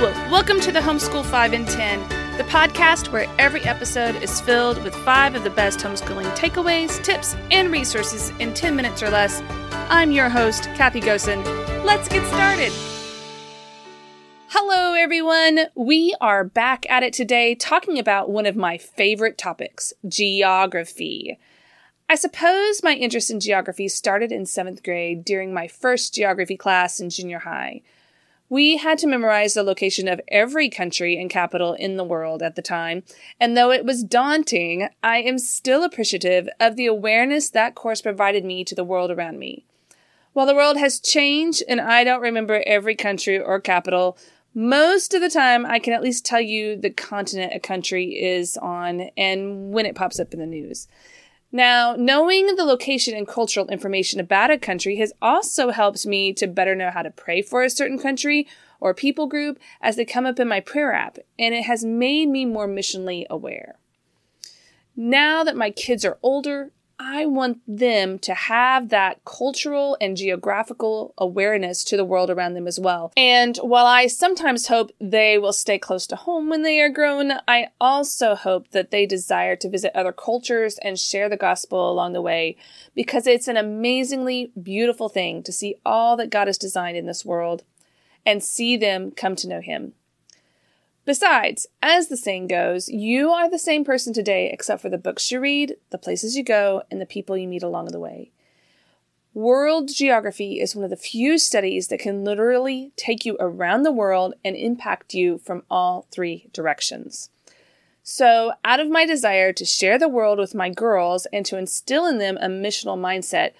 welcome to the Homeschool 5 in 10, the podcast where every episode is filled with five of the best homeschooling takeaways, tips, and resources in 10 minutes or less. I'm your host, Kathy Gossen. Let's get started. Hello, everyone. We are back at it today talking about one of my favorite topics geography. I suppose my interest in geography started in seventh grade during my first geography class in junior high. We had to memorize the location of every country and capital in the world at the time, and though it was daunting, I am still appreciative of the awareness that course provided me to the world around me. While the world has changed and I don't remember every country or capital, most of the time I can at least tell you the continent a country is on and when it pops up in the news. Now, knowing the location and cultural information about a country has also helped me to better know how to pray for a certain country or people group as they come up in my prayer app, and it has made me more missionally aware. Now that my kids are older, I want them to have that cultural and geographical awareness to the world around them as well. And while I sometimes hope they will stay close to home when they are grown, I also hope that they desire to visit other cultures and share the gospel along the way because it's an amazingly beautiful thing to see all that God has designed in this world and see them come to know Him. Besides, as the saying goes, you are the same person today except for the books you read, the places you go, and the people you meet along the way. World geography is one of the few studies that can literally take you around the world and impact you from all three directions. So, out of my desire to share the world with my girls and to instill in them a missional mindset,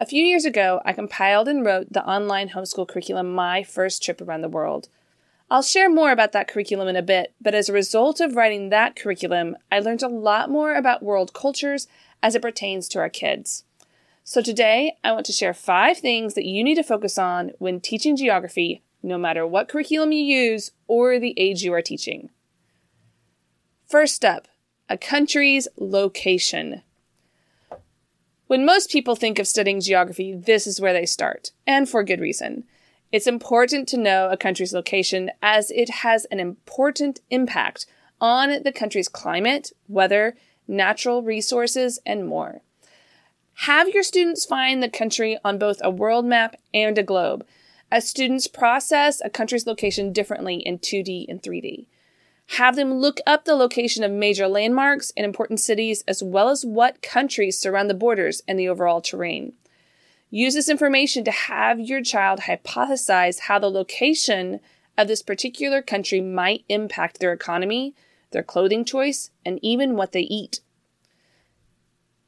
a few years ago I compiled and wrote the online homeschool curriculum My First Trip Around the World. I'll share more about that curriculum in a bit, but as a result of writing that curriculum, I learned a lot more about world cultures as it pertains to our kids. So today, I want to share five things that you need to focus on when teaching geography, no matter what curriculum you use or the age you are teaching. First up, a country's location. When most people think of studying geography, this is where they start, and for good reason. It's important to know a country's location as it has an important impact on the country's climate, weather, natural resources, and more. Have your students find the country on both a world map and a globe, as students process a country's location differently in 2D and 3D. Have them look up the location of major landmarks and important cities, as well as what countries surround the borders and the overall terrain. Use this information to have your child hypothesize how the location of this particular country might impact their economy, their clothing choice, and even what they eat.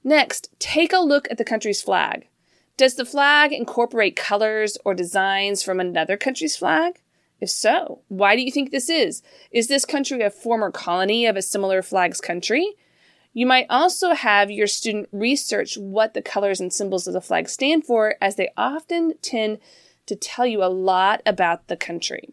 Next, take a look at the country's flag. Does the flag incorporate colors or designs from another country's flag? If so, why do you think this is? Is this country a former colony of a similar flag's country? You might also have your student research what the colors and symbols of the flag stand for, as they often tend to tell you a lot about the country.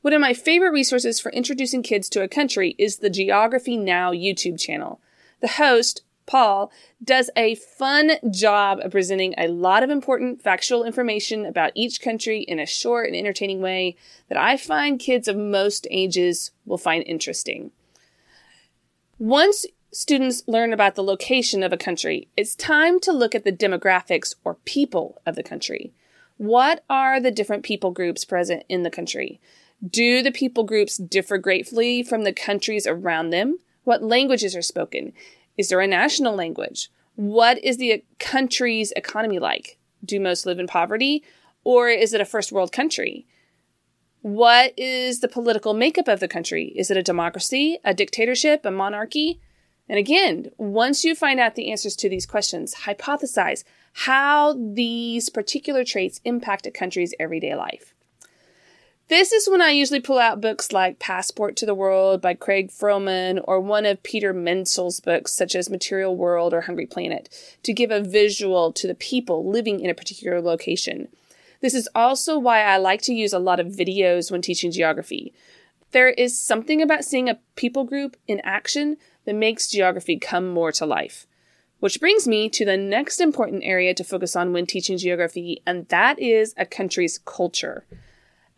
One of my favorite resources for introducing kids to a country is the Geography Now YouTube channel. The host, Paul, does a fun job of presenting a lot of important factual information about each country in a short and entertaining way that I find kids of most ages will find interesting. Once students learn about the location of a country, it's time to look at the demographics or people of the country. What are the different people groups present in the country? Do the people groups differ greatly from the countries around them? What languages are spoken? Is there a national language? What is the country's economy like? Do most live in poverty? Or is it a first world country? What is the political makeup of the country? Is it a democracy, a dictatorship, a monarchy? And again, once you find out the answers to these questions, hypothesize how these particular traits impact a country's everyday life. This is when I usually pull out books like Passport to the World by Craig Froman or one of Peter Menzel's books, such as Material World or Hungry Planet, to give a visual to the people living in a particular location. This is also why I like to use a lot of videos when teaching geography. There is something about seeing a people group in action that makes geography come more to life. Which brings me to the next important area to focus on when teaching geography, and that is a country's culture.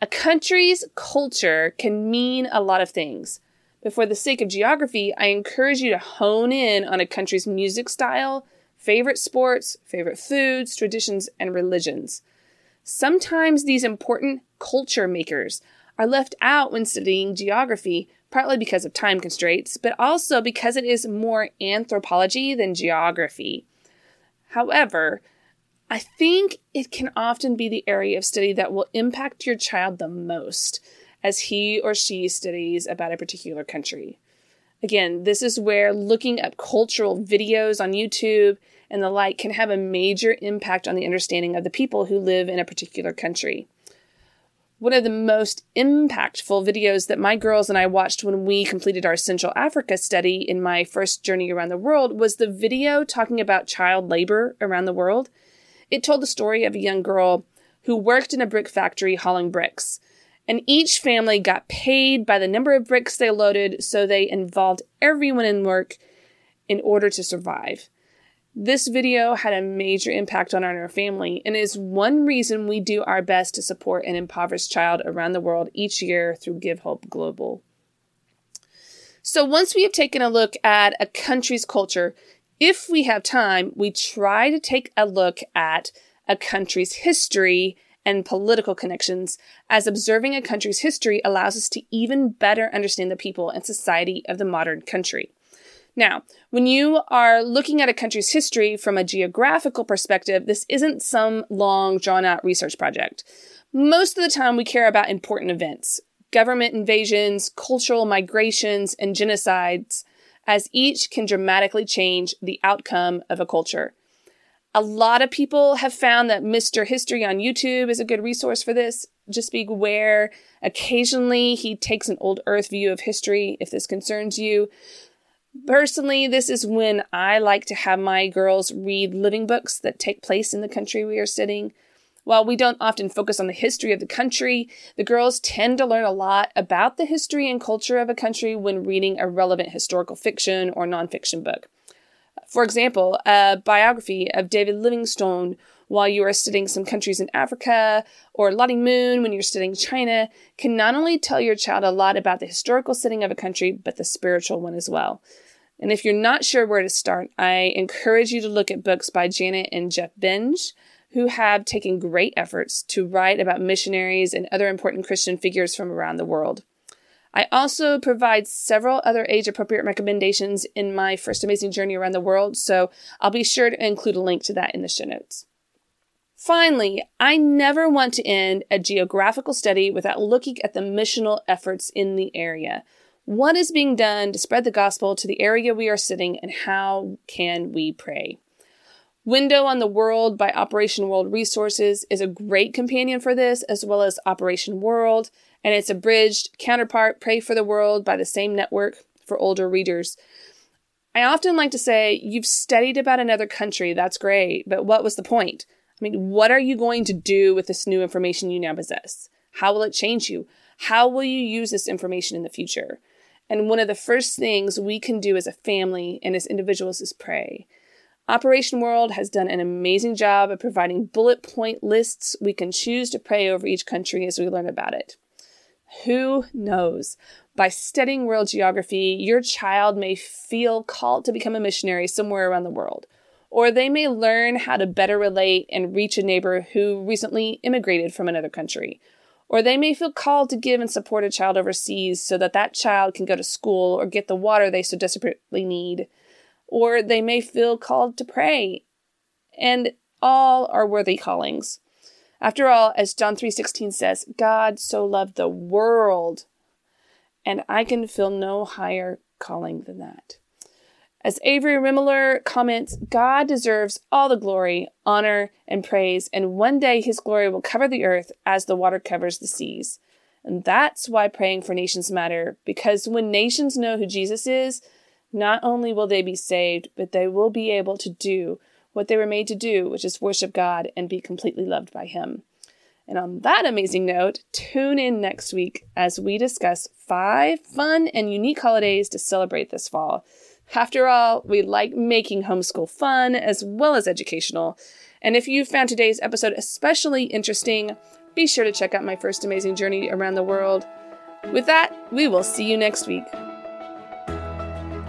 A country's culture can mean a lot of things. But for the sake of geography, I encourage you to hone in on a country's music style, favorite sports, favorite foods, traditions, and religions. Sometimes these important culture makers are left out when studying geography, partly because of time constraints, but also because it is more anthropology than geography. However, I think it can often be the area of study that will impact your child the most as he or she studies about a particular country. Again, this is where looking up cultural videos on YouTube and the like can have a major impact on the understanding of the people who live in a particular country. One of the most impactful videos that my girls and I watched when we completed our Central Africa study in my first journey around the world was the video talking about child labor around the world. It told the story of a young girl who worked in a brick factory hauling bricks. And each family got paid by the number of bricks they loaded, so they involved everyone in work in order to survive. This video had a major impact on our family and is one reason we do our best to support an impoverished child around the world each year through Give Hope Global. So, once we have taken a look at a country's culture, if we have time, we try to take a look at a country's history and political connections, as observing a country's history allows us to even better understand the people and society of the modern country. Now, when you are looking at a country's history from a geographical perspective, this isn't some long, drawn out research project. Most of the time, we care about important events government invasions, cultural migrations, and genocides as each can dramatically change the outcome of a culture. A lot of people have found that Mr. History on YouTube is a good resource for this. Just be aware, occasionally he takes an old earth view of history if this concerns you. Personally, this is when I like to have my girls read living books that take place in the country we are sitting. While we don't often focus on the history of the country, the girls tend to learn a lot about the history and culture of a country when reading a relevant historical fiction or nonfiction book. For example, a biography of David Livingstone while you are studying some countries in Africa, or Lottie Moon when you're studying China, can not only tell your child a lot about the historical setting of a country, but the spiritual one as well. And if you're not sure where to start, I encourage you to look at books by Janet and Geoff Benge who have taken great efforts to write about missionaries and other important Christian figures from around the world. I also provide several other age appropriate recommendations in my first amazing journey around the world, so I'll be sure to include a link to that in the show notes. Finally, I never want to end a geographical study without looking at the missional efforts in the area. What is being done to spread the gospel to the area we are sitting, and how can we pray? Window on the World by Operation World Resources is a great companion for this, as well as Operation World, and its abridged counterpart, Pray for the World, by the same network for older readers. I often like to say, You've studied about another country, that's great, but what was the point? I mean, what are you going to do with this new information you now possess? How will it change you? How will you use this information in the future? And one of the first things we can do as a family and as individuals is pray. Operation World has done an amazing job of providing bullet point lists we can choose to pray over each country as we learn about it. Who knows? By studying world geography, your child may feel called to become a missionary somewhere around the world, or they may learn how to better relate and reach a neighbor who recently immigrated from another country, or they may feel called to give and support a child overseas so that that child can go to school or get the water they so desperately need or they may feel called to pray. And all are worthy callings. After all, as John 3:16 says, God so loved the world, and I can feel no higher calling than that. As Avery Rimmeler comments, God deserves all the glory, honor, and praise, and one day his glory will cover the earth as the water covers the seas. And that's why praying for nations matter, because when nations know who Jesus is, not only will they be saved, but they will be able to do what they were made to do, which is worship God and be completely loved by Him. And on that amazing note, tune in next week as we discuss five fun and unique holidays to celebrate this fall. After all, we like making homeschool fun as well as educational. And if you found today's episode especially interesting, be sure to check out my first amazing journey around the world. With that, we will see you next week.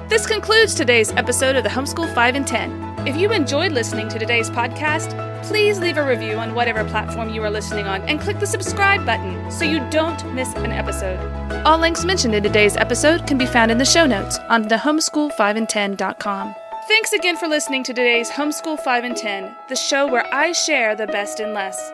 This concludes today's episode of the Homeschool 5 in 10. If you enjoyed listening to today's podcast, please leave a review on whatever platform you are listening on and click the subscribe button so you don't miss an episode. All links mentioned in today's episode can be found in the show notes on the homeschool5in10.com. Thanks again for listening to today's Homeschool 5 in 10, the show where I share the best and less.